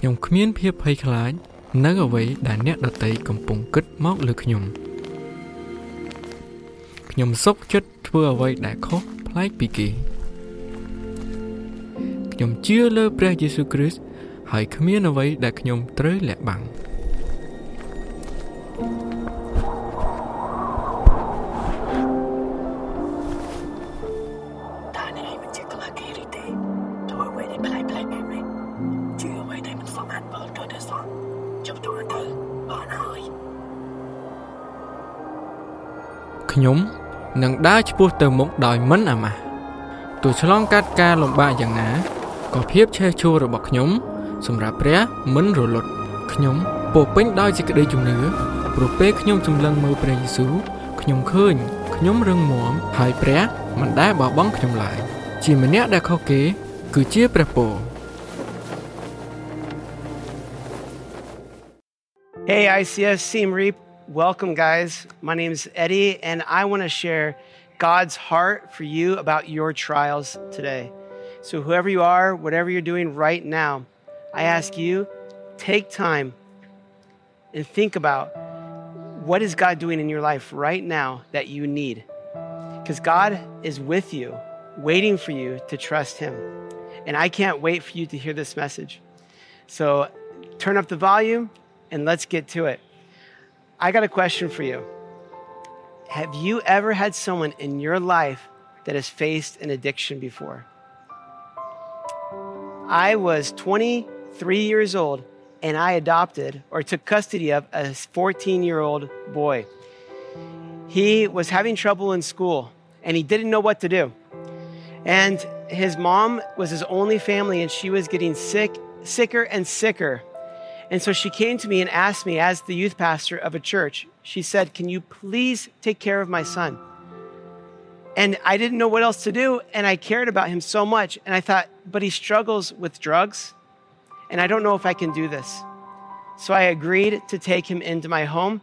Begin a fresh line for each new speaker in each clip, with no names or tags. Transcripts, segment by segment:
ខ្ញុំគ្មានភាពភ័យខ្លាចនៅអ្វីដែលអ្នកដតីកំពុងគិតមកលើខ្ញុំខ្ញុំសុខចិត្តធ្វើអ្វីដែលខុសប្លែកពីគេខ្ញុំជឿលើព្រះយេស៊ូវគ្រីស្ទហើយគ្មានអ្វីដែលខ្ញុំត្រូវលាក់បាំង ដើរឆ្ពោះទៅមុខដោយមិនអាម៉ាស់ទោះឆ្លងកាត់ការលំបាកយ៉ាងណាក៏ភាពឆេះឆួលរបស់ខ្ញុំ សម្រាប់ព្រះមិនរលត់ខ្ញុំពោពេញដោយសេចក្តីជំនឿព្រោះពេលខ្ញុំសម្លឹងមើលព្រះយេស៊ូវខ្ញុំឃើញខ្ញុំរឹងមាំហើយព្រះមិនដែលបោះបង់ខ្ញុំឡើយជាម្នាក់ដែលខុសគេ គឺជាព្រះពរ
Hey, ICS Team Reap. Welcome, guys. My name is Eddie, and I want to share God's heart for you about your trials today. So, whoever you are, whatever you're doing right now, I ask you, take time and think about what is God doing in your life right now that you need. Because God is with you, waiting for you to trust Him. And I can't wait for you to hear this message. So, turn up the volume and let's get to it. I got a question for you. Have you ever had someone in your life that has faced an addiction before? I was 23 years old and I adopted or took custody of a 14 year old boy. He was having trouble in school and he didn't know what to do. And his mom was his only family and she was getting sick, sicker and sicker and so she came to me and asked me, as the youth pastor of a church, she said, Can you please take care of my son? And I didn't know what else to do. And I cared about him so much. And I thought, But he struggles with drugs. And I don't know if I can do this. So I agreed to take him into my home,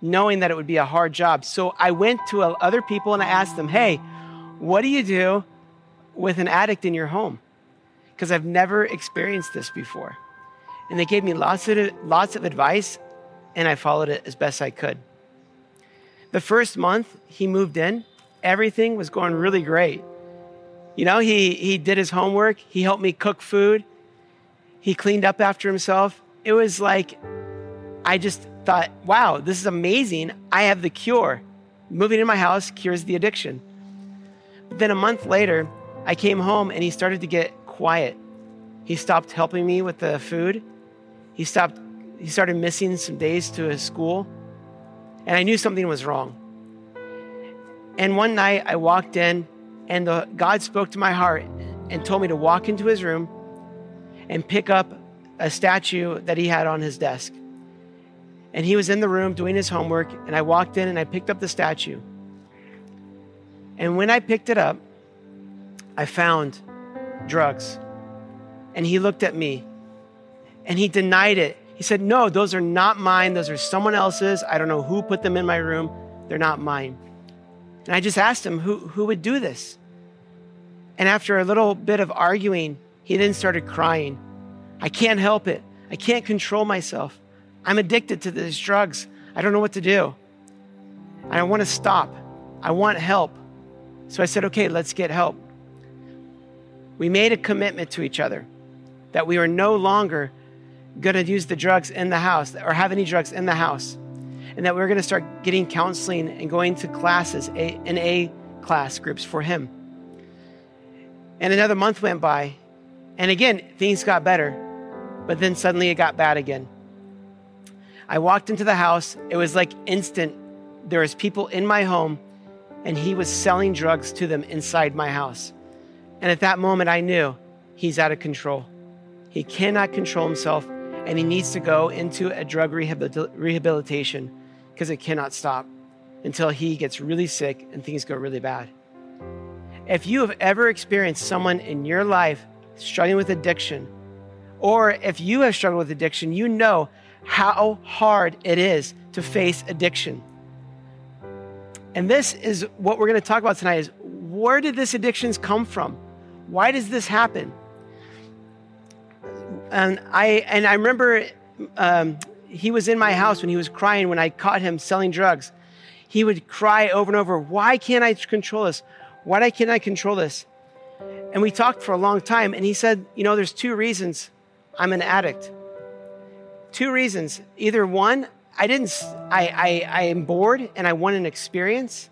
knowing that it would be a hard job. So I went to other people and I asked them, Hey, what do you do with an addict in your home? Because I've never experienced this before. And they gave me lots of, lots of advice, and I followed it as best I could. The first month he moved in, everything was going really great. You know, he, he did his homework, he helped me cook food, he cleaned up after himself. It was like, I just thought, wow, this is amazing. I have the cure. Moving in my house cures the addiction. But then a month later, I came home and he started to get quiet. He stopped helping me with the food. He stopped, he started missing some days to his school. And I knew something was wrong. And one night I walked in and the, God spoke to my heart and told me to walk into his room and pick up a statue that he had on his desk. And he was in the room doing his homework, and I walked in and I picked up the statue. And when I picked it up, I found drugs. And he looked at me and he denied it. He said, No, those are not mine. Those are someone else's. I don't know who put them in my room. They're not mine. And I just asked him, Who, who would do this? And after a little bit of arguing, he then started crying. I can't help it. I can't control myself. I'm addicted to these drugs. I don't know what to do. I want to stop. I want help. So I said, okay, let's get help. We made a commitment to each other that we were no longer going to use the drugs in the house or have any drugs in the house. And that we are going to start getting counseling and going to classes, a, an A class groups for him. And another month went by. And again, things got better. But then suddenly it got bad again. I walked into the house. It was like instant. There was people in my home and he was selling drugs to them inside my house. And at that moment, I knew he's out of control. He cannot control himself and he needs to go into a drug rehabilitation because it cannot stop until he gets really sick and things go really bad. If you have ever experienced someone in your life struggling with addiction, or if you have struggled with addiction, you know how hard it is to face addiction. And this is what we're going to talk about tonight is where did this addictions come from? Why does this happen? And I, and I remember um, he was in my house when he was crying when I caught him selling drugs. He would cry over and over, Why can't I control this? Why can't I control this? And we talked for a long time, and he said, You know, there's two reasons I'm an addict. Two reasons. Either one, I didn't, I, I, I am bored and I want an experience.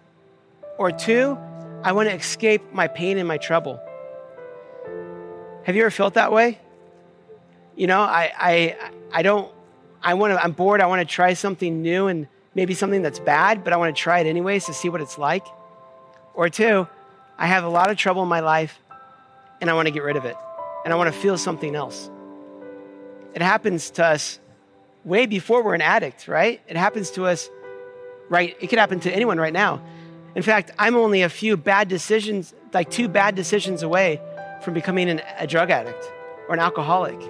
Or two, I want to escape my pain and my trouble. Have you ever felt that way? You know, I, I, I don't, I want to, I'm bored. I want to try something new and maybe something that's bad, but I want to try it anyways to see what it's like. Or two, I have a lot of trouble in my life and I want to get rid of it and I want to feel something else. It happens to us way before we're an addict, right? It happens to us, right? It could happen to anyone right now. In fact, I'm only a few bad decisions, like two bad decisions away from becoming an, a drug addict or an alcoholic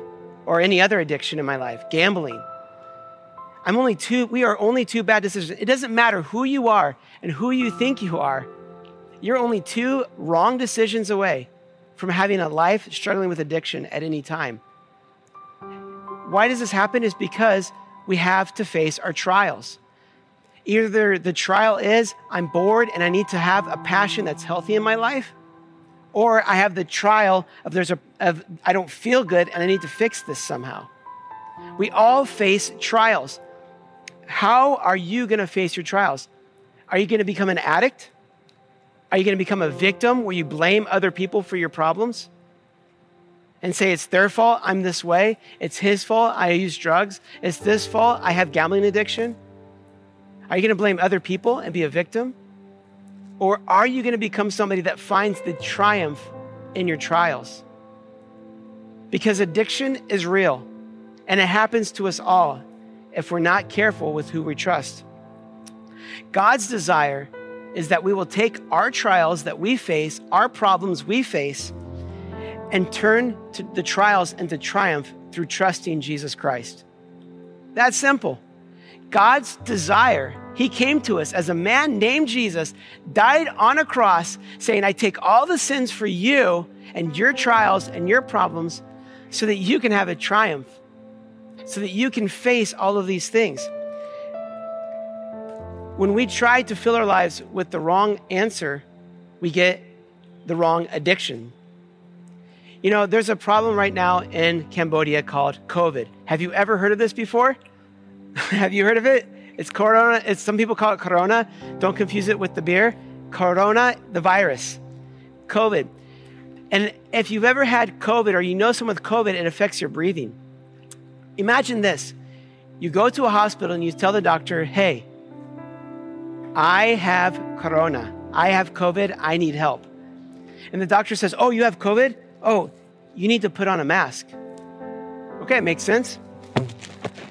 or any other addiction in my life, gambling. I'm only two, we are only two bad decisions. It doesn't matter who you are and who you think you are. You're only two wrong decisions away from having a life struggling with addiction at any time. Why does this happen? Is because we have to face our trials. Either the trial is I'm bored and I need to have a passion that's healthy in my life, or I have the trial of there's a of I don't feel good and I need to fix this somehow. We all face trials. How are you going to face your trials? Are you going to become an addict? Are you going to become a victim where you blame other people for your problems? And say it's their fault, I'm this way. It's his fault, I use drugs. It's this fault, I have gambling addiction. Are you going to blame other people and be a victim? Or are you going to become somebody that finds the triumph in your trials? Because addiction is real and it happens to us all if we're not careful with who we trust. God's desire is that we will take our trials that we face, our problems we face, and turn the trials into triumph through trusting Jesus Christ. That's simple. God's desire, He came to us as a man named Jesus, died on a cross, saying, I take all the sins for you and your trials and your problems so that you can have a triumph, so that you can face all of these things. When we try to fill our lives with the wrong answer, we get the wrong addiction. You know, there's a problem right now in Cambodia called COVID. Have you ever heard of this before? Have you heard of it? It's corona. It's some people call it corona. Don't confuse it with the beer. Corona, the virus, COVID. And if you've ever had COVID or you know someone with COVID, it affects your breathing. Imagine this. You go to a hospital and you tell the doctor, "Hey, I have corona. I have COVID. I need help." And the doctor says, "Oh, you have COVID? Oh, you need to put on a mask." Okay, makes sense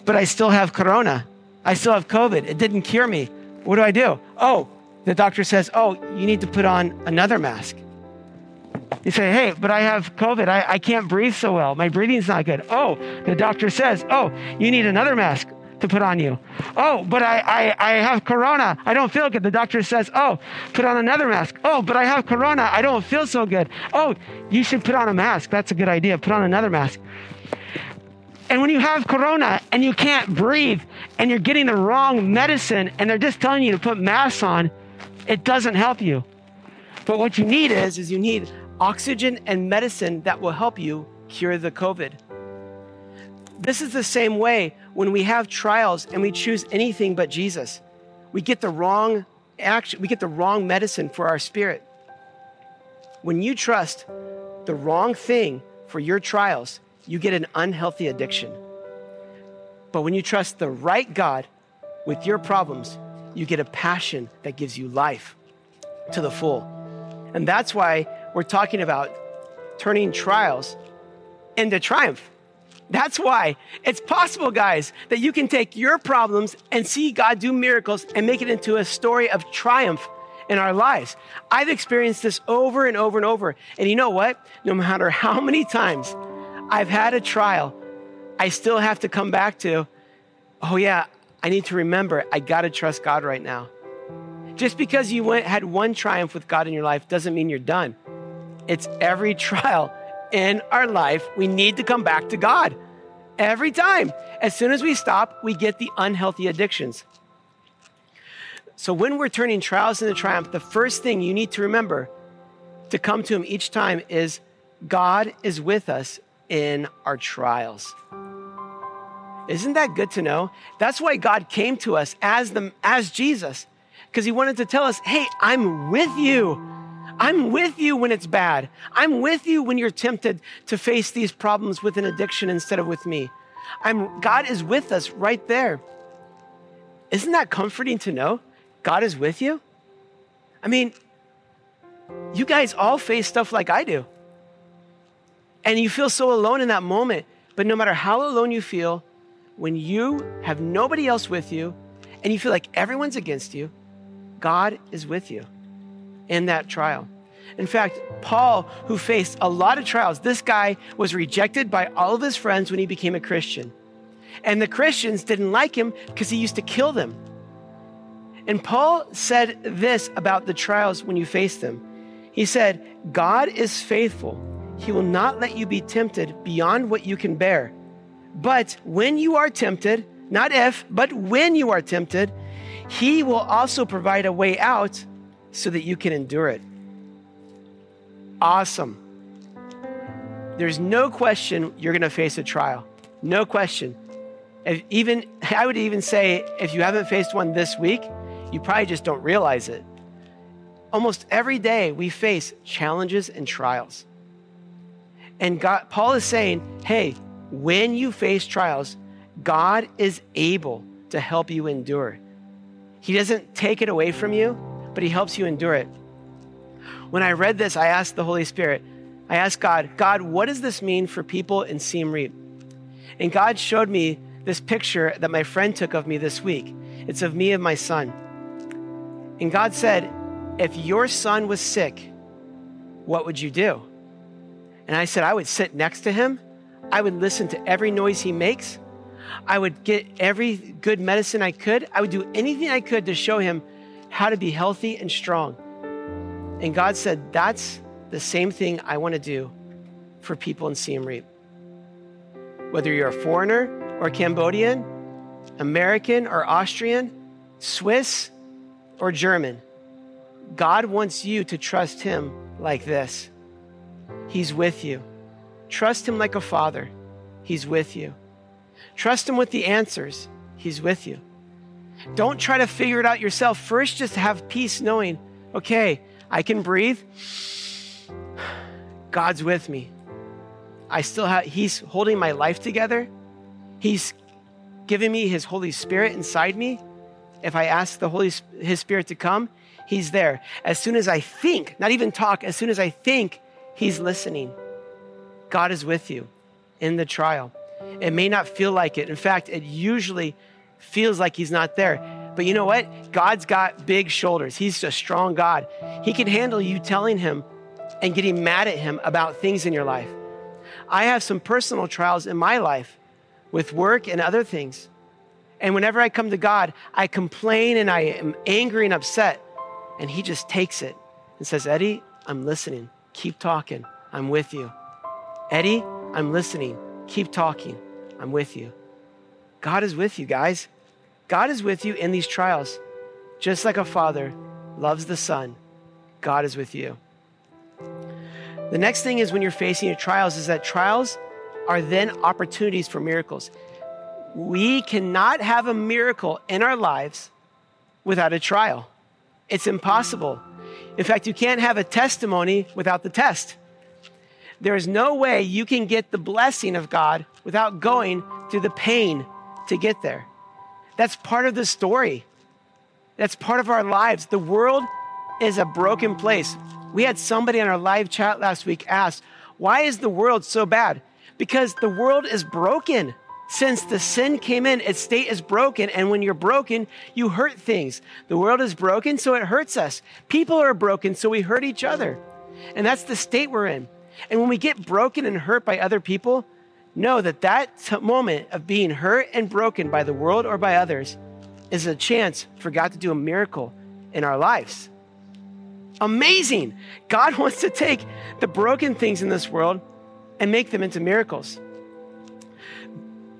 but I still have corona. I still have COVID. It didn't cure me. What do I do? Oh, the doctor says, Oh, you need to put on another mask. You say, Hey, but I have COVID. I, I can't breathe so well. My breathing's not good. Oh, the doctor says, Oh, you need another mask to put on you. Oh, but I, I, I have corona. I don't feel good. The doctor says, Oh, put on another mask. Oh, but I have corona. I don't feel so good. Oh, you should put on a mask. That's a good idea. Put on another mask. And when you have corona and you can't breathe and you're getting the wrong medicine and they're just telling you to put masks on, it doesn't help you. But what you need is is you need oxygen and medicine that will help you cure the COVID. This is the same way when we have trials and we choose anything but Jesus. We get the wrong action, we get the wrong medicine for our spirit. When you trust the wrong thing for your trials, you get an unhealthy addiction. But when you trust the right God with your problems, you get a passion that gives you life to the full. And that's why we're talking about turning trials into triumph. That's why it's possible, guys, that you can take your problems and see God do miracles and make it into a story of triumph in our lives. I've experienced this over and over and over. And you know what? No matter how many times I've had a trial. I still have to come back to, oh, yeah, I need to remember I got to trust God right now. Just because you went, had one triumph with God in your life doesn't mean you're done. It's every trial in our life, we need to come back to God. Every time. As soon as we stop, we get the unhealthy addictions. So when we're turning trials into triumph, the first thing you need to remember to come to Him each time is God is with us in our trials. Isn't that good to know? That's why God came to us as the as Jesus because he wanted to tell us, "Hey, I'm with you. I'm with you when it's bad. I'm with you when you're tempted to face these problems with an addiction instead of with me. I'm God is with us right there." Isn't that comforting to know? God is with you? I mean, you guys all face stuff like I do. And you feel so alone in that moment. But no matter how alone you feel, when you have nobody else with you and you feel like everyone's against you, God is with you in that trial. In fact, Paul, who faced a lot of trials, this guy was rejected by all of his friends when he became a Christian. And the Christians didn't like him because he used to kill them. And Paul said this about the trials when you face them. He said, God is faithful. He will not let you be tempted beyond what you can bear. But when you are tempted, not if, but when you are tempted, He will also provide a way out so that you can endure it. Awesome. There's no question you're going to face a trial. No question. If even I would even say if you haven't faced one this week, you probably just don't realize it. Almost every day we face challenges and trials. And God, Paul is saying, hey, when you face trials, God is able to help you endure. He doesn't take it away from you, but He helps you endure it. When I read this, I asked the Holy Spirit, I asked God, God, what does this mean for people in Siem Reap? And God showed me this picture that my friend took of me this week. It's of me and my son. And God said, if your son was sick, what would you do? And I said, I would sit next to him. I would listen to every noise he makes. I would get every good medicine I could. I would do anything I could to show him how to be healthy and strong. And God said, That's the same thing I want to do for people in Siem Reap. Whether you're a foreigner or Cambodian, American or Austrian, Swiss or German, God wants you to trust Him like this. He's with you. Trust Him like a father. He's with you. Trust Him with the answers. He's with you. Don't try to figure it out yourself. First, just have peace knowing, okay, I can breathe. God's with me. I still have, He's holding my life together. He's giving me His Holy Spirit inside me. If I ask the Holy His Spirit to come, He's there. As soon as I think, not even talk, as soon as I think, He's listening. God is with you in the trial. It may not feel like it. In fact, it usually feels like He's not there. But you know what? God's got big shoulders. He's a strong God. He can handle you telling Him and getting mad at Him about things in your life. I have some personal trials in my life with work and other things. And whenever I come to God, I complain and I am angry and upset. And He just takes it and says, Eddie, I'm listening. Keep talking. I'm with you. Eddie, I'm listening. Keep talking. I'm with you. God is with you, guys. God is with you in these trials. Just like a father loves the son, God is with you. The next thing is when you're facing your trials, is that trials are then opportunities for miracles. We cannot have a miracle in our lives without a trial. It's impossible. In fact, you can't have a testimony without the test. There is no way you can get the blessing of God without going through the pain to get there. That's part of the story. That's part of our lives. The world is a broken place. We had somebody on our live chat last week ask, Why is the world so bad? Because the world is broken. Since the sin came in, its state is broken. And when you're broken, you hurt things. The world is broken, so it hurts us. People are broken, so we hurt each other. And that's the state we're in. And when we get broken and hurt by other people, know that that moment of being hurt and broken by the world or by others is a chance for God to do a miracle in our lives. Amazing. God wants to take the broken things in this world and make them into miracles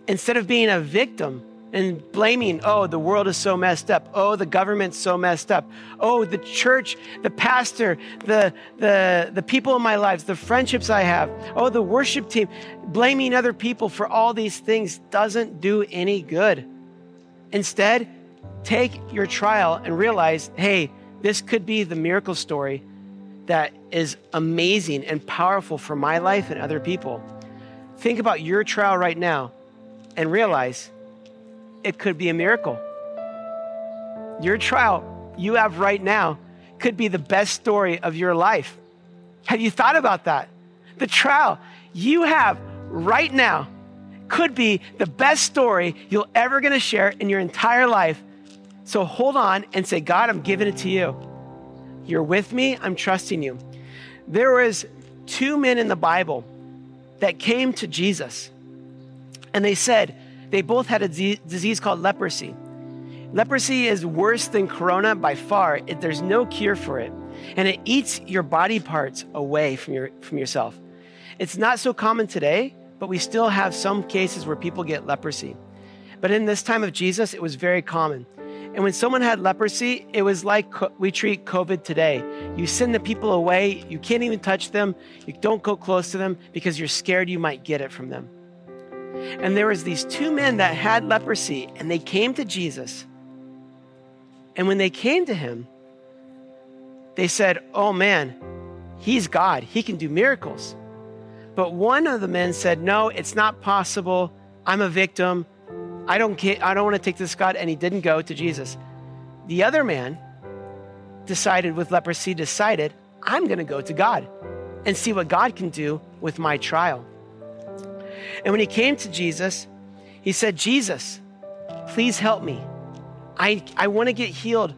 instead of being a victim and blaming, oh, the world is so messed up. Oh, the government's so messed up. Oh, the church, the pastor, the, the, the people in my lives, the friendships I have. Oh, the worship team. Blaming other people for all these things doesn't do any good. Instead, take your trial and realize, hey, this could be the miracle story that is amazing and powerful for my life and other people. Think about your trial right now and realize it could be a miracle. Your trial you have right now could be the best story of your life. Have you thought about that? The trial you have right now could be the best story you're ever to share in your entire life. So hold on and say, God, I'm giving it to you. You're with me. I'm trusting you. There was two men in the Bible that came to Jesus and they said, they both had a disease called leprosy. Leprosy is worse than corona by far. It, there's no cure for it. And it eats your body parts away from, your, from yourself. It's not so common today, but we still have some cases where people get leprosy. But in this time of Jesus, it was very common. And when someone had leprosy, it was like we treat COVID today. You send the people away, you can't even touch them, you don't go close to them because you're scared you might get it from them. And there was these two men that had leprosy, and they came to Jesus. And when they came to him, they said, "Oh man, he's God. He can do miracles." But one of the men said, "No, it's not possible. I'm a victim. I don't care, I don't want to take this God." And he didn't go to Jesus. The other man decided with leprosy decided, "I'm going to go to God and see what God can do with my trial." And when he came to Jesus, he said, Jesus, please help me. I, I want to get healed.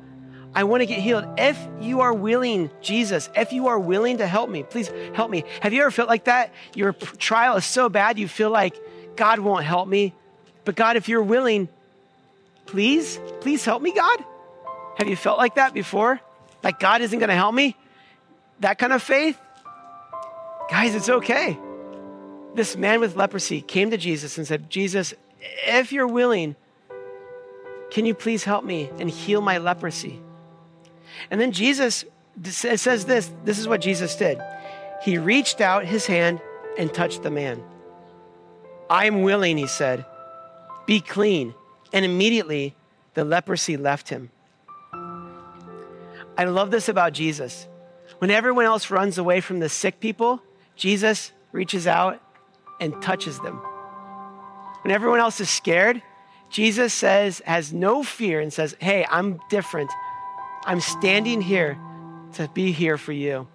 I want to get healed. If you are willing, Jesus, if you are willing to help me, please help me. Have you ever felt like that? Your trial is so bad, you feel like God won't help me. But God, if you're willing, please, please help me, God. Have you felt like that before? Like God isn't going to help me? That kind of faith? Guys, it's okay this man with leprosy came to Jesus and said, Jesus, if you're willing, can you please help me and heal my leprosy? And then Jesus says this this is what Jesus did. He reached out his hand and touched the man. I am willing, he said, be clean. And immediately the leprosy left him. I love this about Jesus. When everyone else runs away from the sick people, Jesus reaches out and touches them. When everyone else is scared, Jesus says, has no fear and says, Hey, I'm different. I'm standing here to be here for you.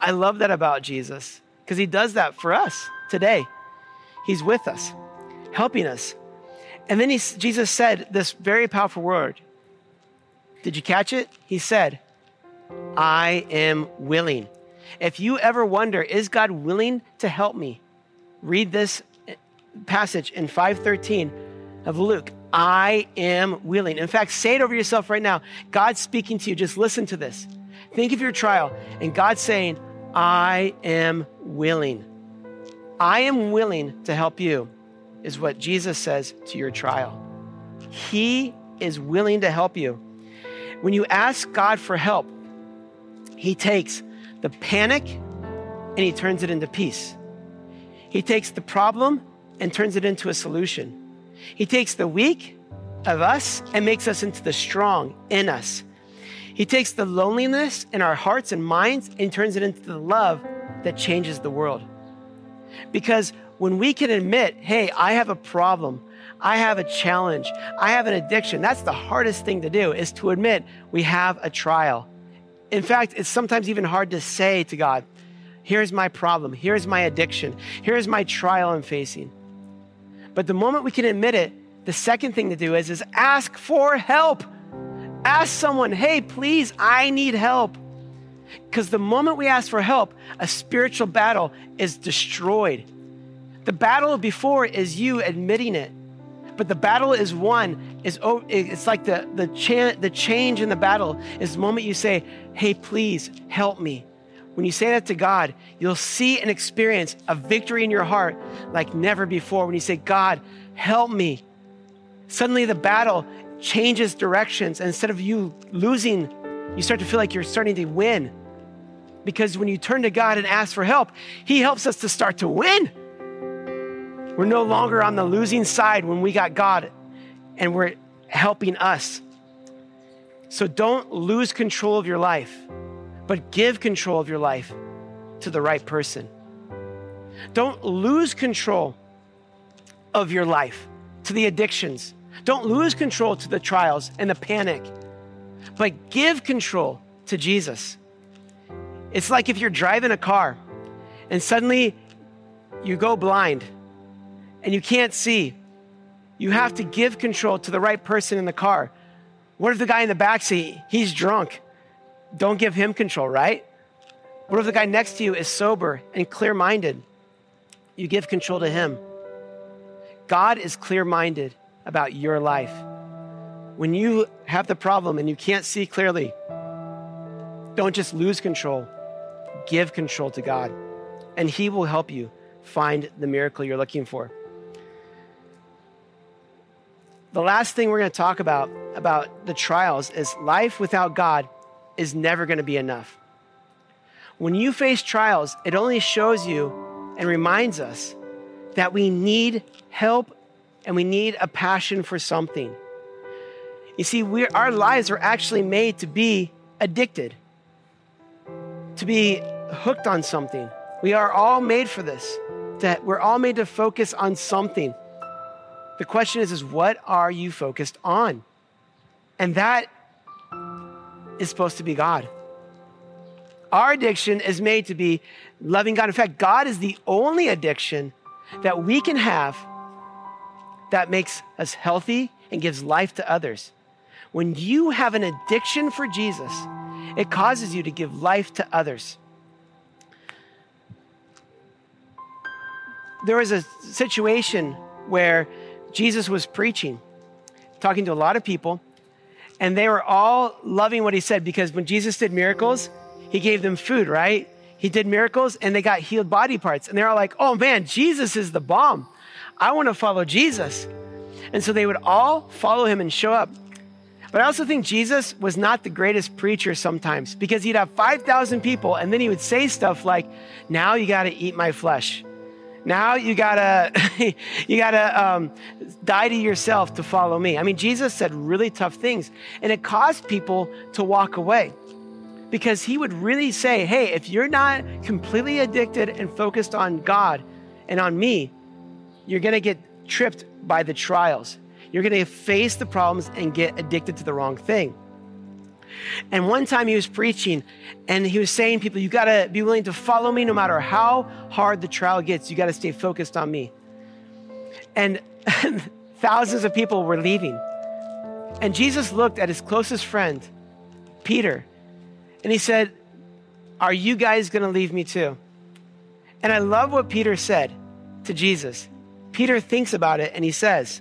I love that about Jesus because he does that for us today. He's with us, helping us. And then he, Jesus said this very powerful word. Did you catch it? He said, I am willing. If you ever wonder, is God willing to help me? Read this passage in 513 of Luke. I am willing. In fact, say it over yourself right now. God's speaking to you. Just listen to this. Think of your trial and God saying, I am willing. I am willing to help you, is what Jesus says to your trial. He is willing to help you. When you ask God for help, He takes the panic and He turns it into peace. He takes the problem and turns it into a solution. He takes the weak of us and makes us into the strong in us. He takes the loneliness in our hearts and minds and turns it into the love that changes the world. Because when we can admit, hey, I have a problem, I have a challenge, I have an addiction, that's the hardest thing to do is to admit we have a trial. In fact, it's sometimes even hard to say to God, Here's my problem. Here's my addiction. Here's my trial I'm facing. But the moment we can admit it, the second thing to do is, is ask for help. Ask someone, hey, please, I need help. Because the moment we ask for help, a spiritual battle is destroyed. The battle before is you admitting it. But the battle is won. Is it's like the the, cha- the change in the battle is the moment you say, "Hey, please help me." When you say that to God, you'll see and experience a victory in your heart like never before. When you say, God, help me, suddenly the battle changes directions. And instead of you losing, you start to feel like you're starting to win. Because when you turn to God and ask for help, He helps us to start to win. We're no longer on the losing side when we got God and we're helping us. So don't lose control of your life, but give control of your life to the right person. Don't lose control of your life to the addictions. Don't lose control to the trials and the panic, but give control to Jesus. It's like if you're driving a car and suddenly you go blind and you can't see. You have to give control to the right person in the car. What if the guy in the back seat, he's drunk? Don't give him control, right? What if the guy next to you is sober and clear minded? You give control to him. God is clear minded about your life. When you have the problem and you can't see clearly, don't just lose control, give control to God, and He will help you find the miracle you're looking for. The last thing we're going to talk about about the trials is life without God is never going to be enough. When you face trials, it only shows you and reminds us that we need help and we need a passion for something. You see, our lives are actually made to be addicted, to be hooked on something. We are all made for this. That we're all made to focus on something. The question is, is what are you focused on? And that is supposed to be God. Our addiction is made to be loving God. In fact, God is the only addiction that we can have that makes us healthy and gives life to others. When you have an addiction for Jesus, it causes you to give life to others. There was a situation where Jesus was preaching, talking to a lot of people, and they were all loving what he said because when Jesus did miracles, he gave them food, right? He did miracles and they got healed body parts. And they're all like, oh man, Jesus is the bomb. I want to follow Jesus. And so they would all follow him and show up. But I also think Jesus was not the greatest preacher sometimes because he'd have 5,000 people and then he would say stuff like, now you got to eat my flesh. Now you gotta you gotta um, die to yourself to follow me. I mean, Jesus said really tough things, and it caused people to walk away because he would really say, "Hey, if you're not completely addicted and focused on God and on me, you're gonna get tripped by the trials. You're gonna face the problems and get addicted to the wrong thing." And one time he was preaching and he was saying, People, you got to be willing to follow me no matter how hard the trial gets. You got to stay focused on me. And thousands of people were leaving. And Jesus looked at his closest friend, Peter, and he said, Are you guys going to leave me too? And I love what Peter said to Jesus. Peter thinks about it and he says,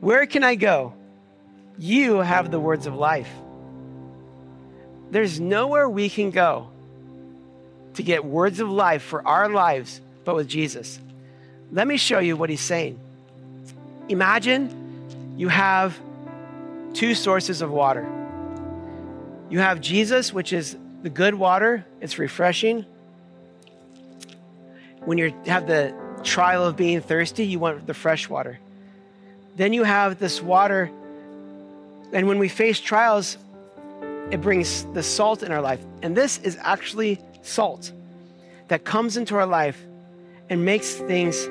Where can I go? You have the words of life. There's nowhere we can go to get words of life for our lives but with Jesus. Let me show you what he's saying. Imagine you have two sources of water. You have Jesus, which is the good water, it's refreshing. When you have the trial of being thirsty, you want the fresh water. Then you have this water, and when we face trials, it brings the salt in our life. And this is actually salt that comes into our life and makes things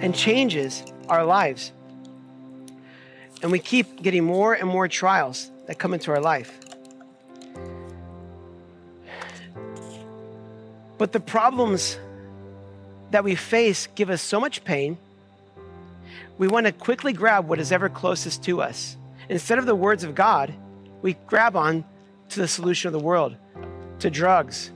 and changes our lives. And we keep getting more and more trials that come into our life. But the problems that we face give us so much pain. We want to quickly grab what is ever closest to us. Instead of the words of God, we grab on to the solution of the world, to drugs,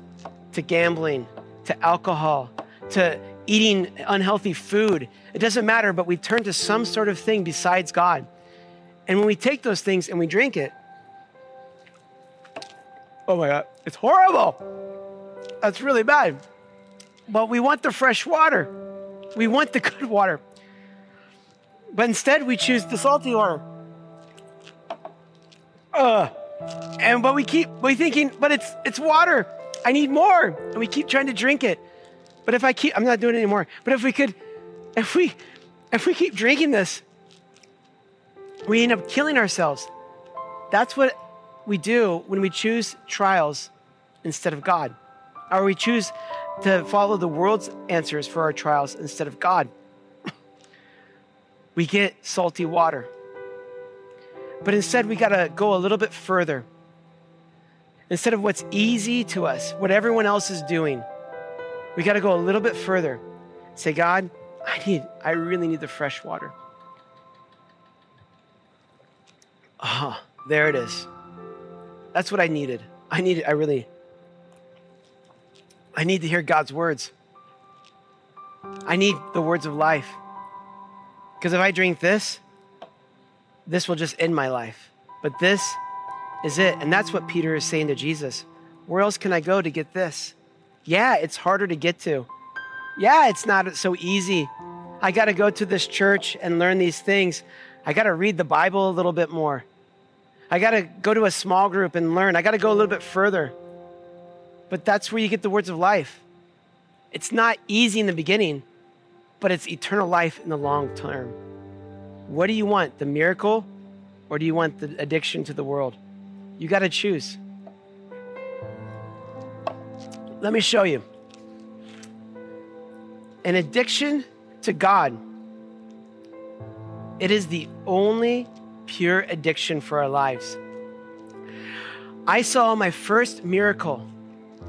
to gambling, to alcohol, to eating unhealthy food. It doesn't matter, but we turn to some sort of thing besides God. And when we take those things and we drink it, Oh my God, it's horrible. That's really bad. But we want the fresh water. We want the good water. But instead, we choose the salty water. Uh, and but we keep we thinking, but it's it's water. I need more, and we keep trying to drink it. But if I keep, I'm not doing it anymore. But if we could, if we, if we keep drinking this, we end up killing ourselves. That's what we do when we choose trials instead of God, or we choose to follow the world's answers for our trials instead of God. we get salty water. But instead, we got to go a little bit further. Instead of what's easy to us, what everyone else is doing, we got to go a little bit further. Say, God, I need, I really need the fresh water. Ah, oh, there it is. That's what I needed. I needed, I really, I need to hear God's words. I need the words of life. Because if I drink this, this will just end my life. But this is it. And that's what Peter is saying to Jesus. Where else can I go to get this? Yeah, it's harder to get to. Yeah, it's not so easy. I got to go to this church and learn these things. I got to read the Bible a little bit more. I got to go to a small group and learn. I got to go a little bit further. But that's where you get the words of life. It's not easy in the beginning, but it's eternal life in the long term. What do you want, the miracle, or do you want the addiction to the world? You got to choose. Let me show you. An addiction to God, it is the only pure addiction for our lives. I saw my first miracle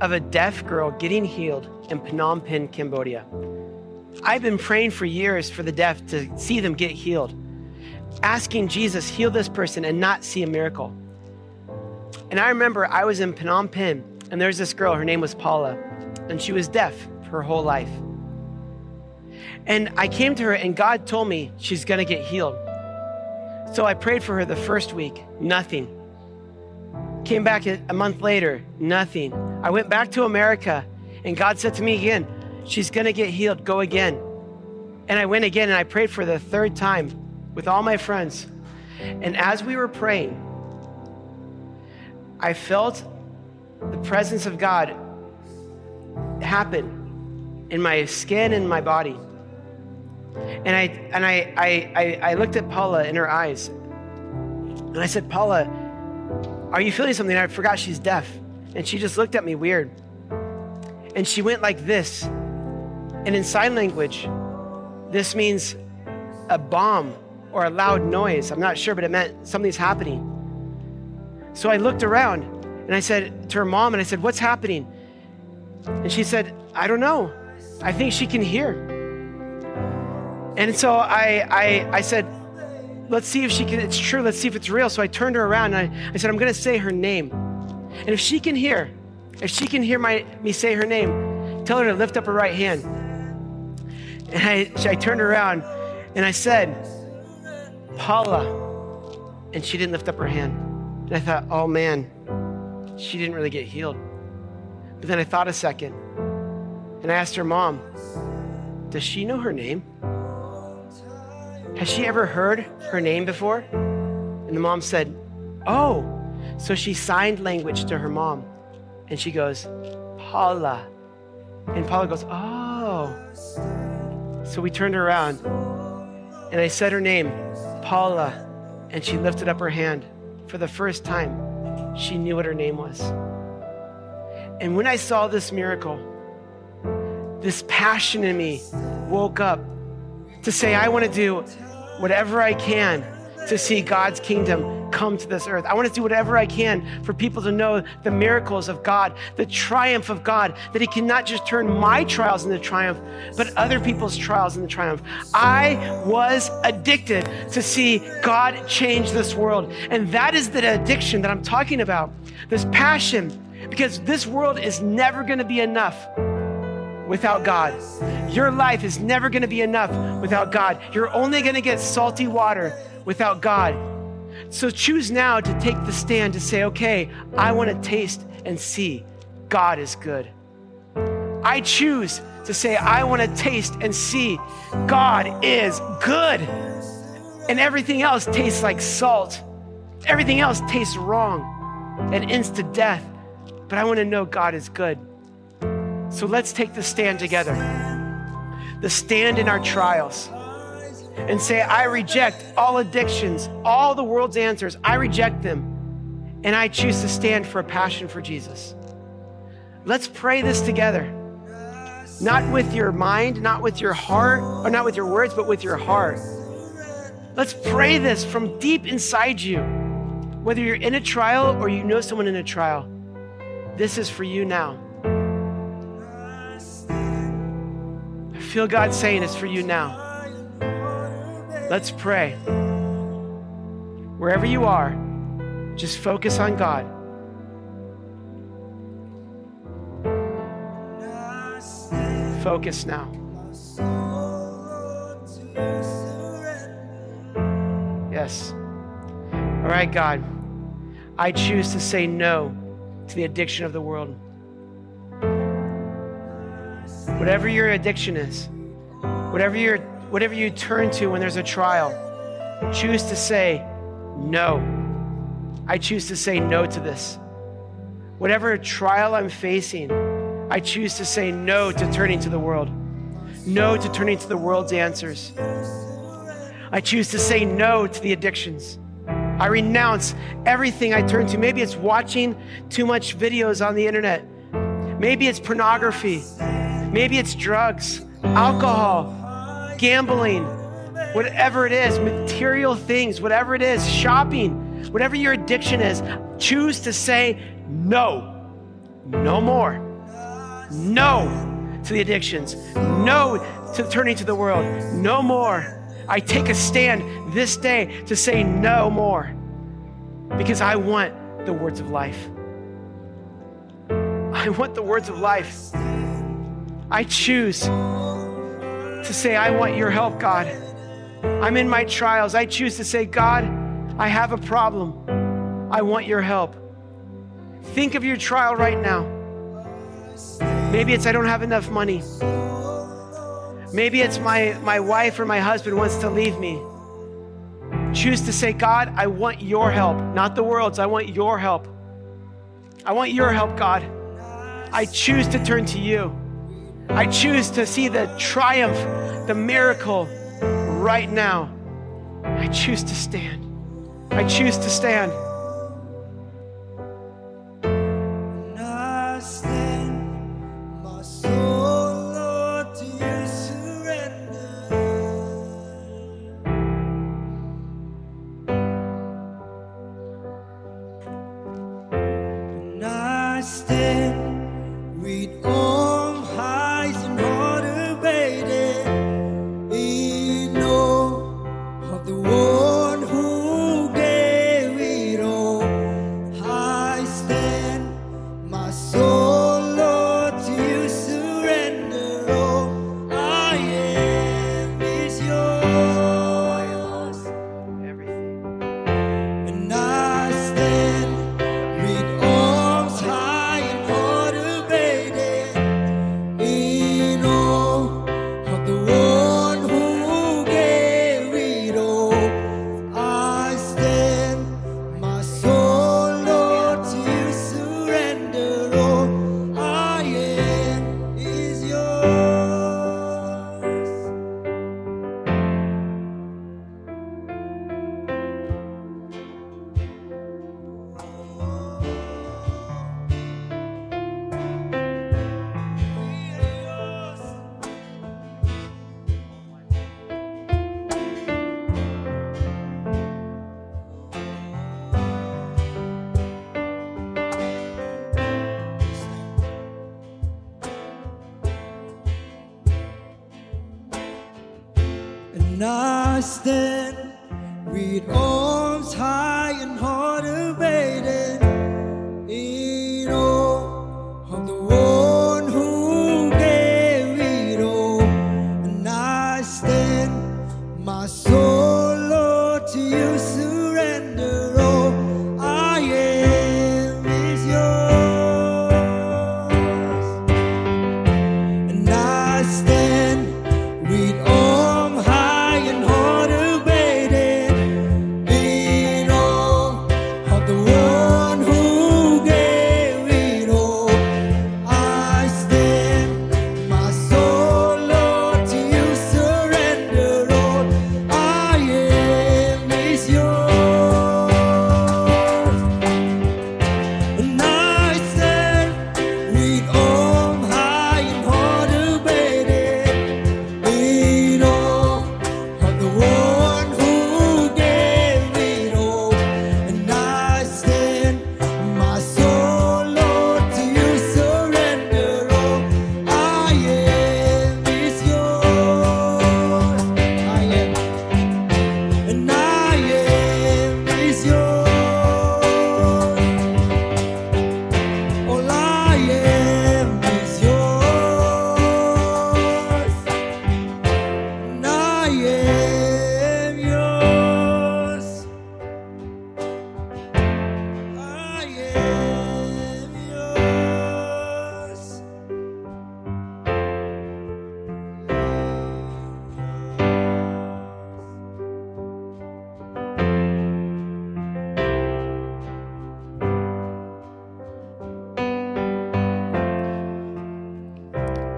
of a deaf girl getting healed in Phnom Penh, Cambodia. I've been praying for years for the deaf to see them get healed, asking Jesus, heal this person and not see a miracle. And I remember I was in Phnom Penh and there's this girl, her name was Paula, and she was deaf her whole life. And I came to her and God told me she's gonna get healed. So I prayed for her the first week, nothing. Came back a month later, nothing. I went back to America and God said to me again, She's gonna get healed, go again. And I went again and I prayed for the third time with all my friends. And as we were praying, I felt the presence of God happen in my skin and my body. And I and I, I, I, looked at Paula in her eyes. And I said, Paula, are you feeling something? I forgot she's deaf. And she just looked at me weird. And she went like this. And in sign language, this means a bomb or a loud noise. I'm not sure, but it meant something's happening. So I looked around and I said to her mom, and I said, What's happening? And she said, I don't know. I think she can hear. And so I, I, I said, let's see if she can, it's true, let's see if it's real. So I turned her around and I, I said, I'm gonna say her name. And if she can hear, if she can hear my, me say her name, tell her to lift up her right hand. And I, I turned around and I said, Paula. And she didn't lift up her hand. And I thought, oh man, she didn't really get healed. But then I thought a second and I asked her mom, does she know her name? Has she ever heard her name before? And the mom said, Oh. So she signed language to her mom. And she goes, Paula. And Paula goes, Oh. So we turned her around and I said her name, Paula. And she lifted up her hand. For the first time, she knew what her name was. And when I saw this miracle, this passion in me woke up to say, I want to do whatever I can to see God's kingdom come to this earth. I want to do whatever I can for people to know the miracles of God, the triumph of God, that He cannot just turn my trials into triumph, but other people's trials into triumph. I was addicted to see God change this world. And that is the addiction that I'm talking about this passion, because this world is never going to be enough without God. Your life is never going to be enough without God. You're only going to get salty water without God. So choose now to take the stand to say, okay, I want to taste and see God is good. I choose to say, I want to taste and see God is good. And everything else tastes like salt. Everything else tastes wrong and ends to death. But I want to know God is good. So let's take the stand together. The stand in our trials and say, I reject all addictions, all the world's answers. I reject them. And I choose to stand for a passion for Jesus. Let's pray this together. Not with your mind, not with your heart, or not with your words, but with your heart. Let's pray this from deep inside you. Whether you're in a trial or you know someone in a trial, this is for you now. I feel God saying it's for you now. Let's pray. Wherever you are, just focus on God. Focus now. Yes. All right, God. I choose to say no to the addiction of the world. Whatever your addiction is, whatever your whatever you turn to when there's a trial, choose to say no. I choose to say no to this. Whatever trial I'm facing, I choose to say no to turning to the world, no to turning to the world's answers. I choose to say no to the addictions. I renounce everything I turn to. Maybe it's watching too much videos on the internet. Maybe it's pornography. Maybe it's drugs, alcohol, gambling, whatever it is, material things, whatever it is, shopping, whatever your addiction is, choose to say no. No more. No to the addictions. No to turning to the world. No more. I take a stand this day to say no more because I want the words of life. I want the words of life. I choose to say, I want your help, God. I'm in my trials. I choose to say, God, I have a problem. I want your help. Think of your trial right now. Maybe it's I don't have enough money. Maybe it's my, my wife or my husband wants to leave me. Choose to say, God, I want your help, not the world's. I want your help. I want your help, God. I choose to turn to you. I choose to see the triumph, the miracle right now. I choose to stand. I choose to stand.
Lord, you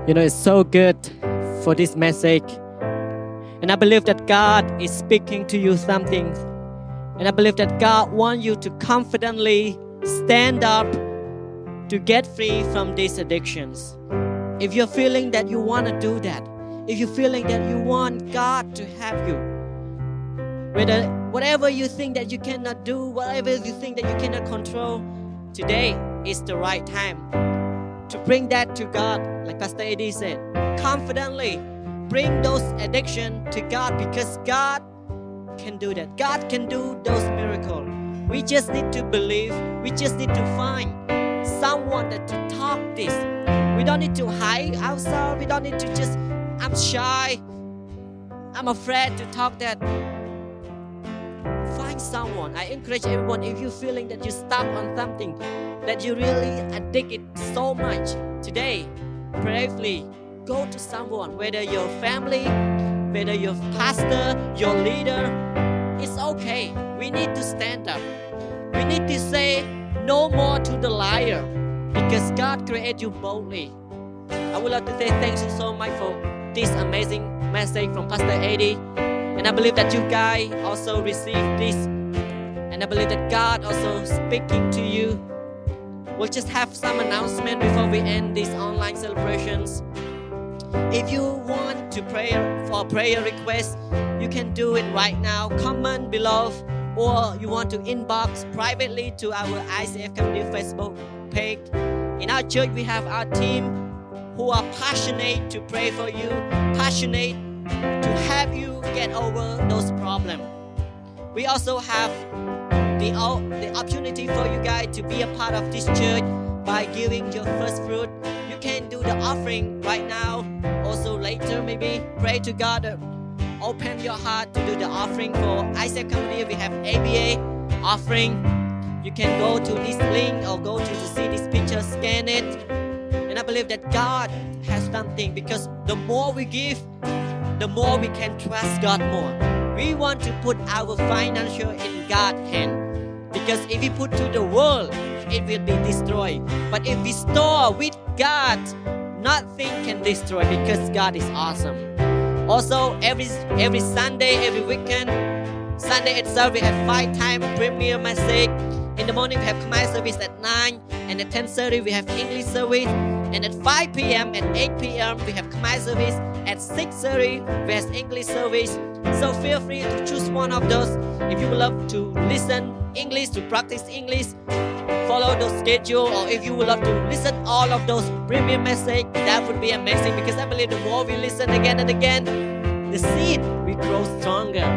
You know, it's so good for this message. And I believe that God is speaking to you something. And I believe that God wants you to confidently stand up to get free from these addictions. If you're feeling that you want to do that, if you're feeling that you want God to have you, whether whatever you think that you cannot do, whatever you think that you cannot control, today is the right time to bring that to God, like Pastor Eddie said, confidently bring those addiction to God because God can do that. God can do those miracles. We just need to believe. We just need to find someone that to talk this. We don't need to hide ourselves. We don't need to just I'm shy. I'm afraid to talk that. Find someone. I encourage everyone if you're feeling that you're stuck on something, that you really addicted so much today, bravely go to someone, whether your family, whether your pastor, your leader. It's okay. We need to stand up. We need to say no more to the liar because God created you boldly. I would like to say thank you so much for this amazing message from Pastor Eddie. And I believe that you guys also received this. And I believe that God also speaking to you. We'll just have some announcement before we end these online celebrations. If you want to pray for prayer request, you can do it right now. Comment below, or you want to inbox privately to our ICF Community Facebook page. In our church, we have our team who are passionate to pray for you, passionate to help you get over those problems. We also have the, the opportunity for you guys to be a part of this church by giving your first fruit. You can do the offering right now, also later maybe. Pray to God. Open your heart to do the offering for ICF Community. We have ABA offering. You can go to this link or go to, to see this picture, scan it and I believe that God has something because the more we give, the more we can trust God more. We want to put our financial in God's hand because if we put to the world, it will be destroyed. But if we store with God, nothing can destroy because God is awesome. Also, every every Sunday, every weekend, Sunday itself we have five time premiere message. In the morning we have Khmer service at 9 and at 10.30 we have English service and at 5 p.m. and 8 p.m. we have Khmer service. At 6.30 we have English service. So feel free to choose one of those. If you would love to listen English, to practice English, follow the schedule. Or if you would love to listen all of those premium message, that would be amazing. Because I believe the more we listen again and again, the seed will grow stronger.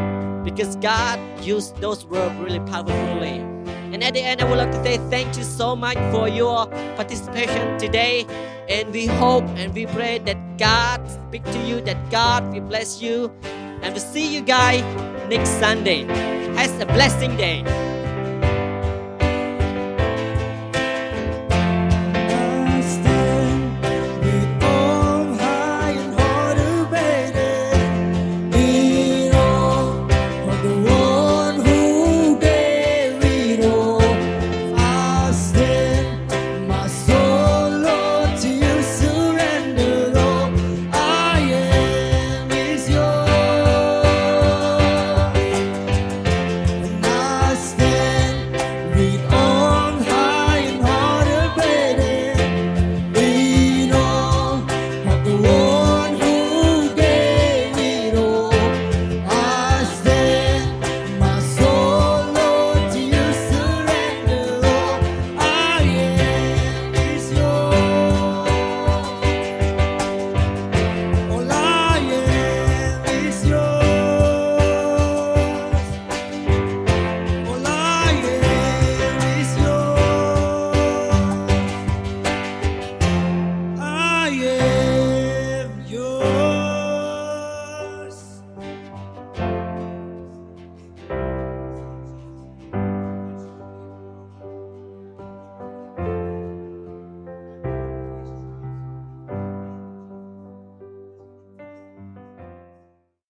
Because God used those words really powerfully. And at the end, I would like to say thank you so much for your participation today. And we hope and we pray that God speak to you, that God will bless you. And we'll see you guys next Sunday. Have a blessing day.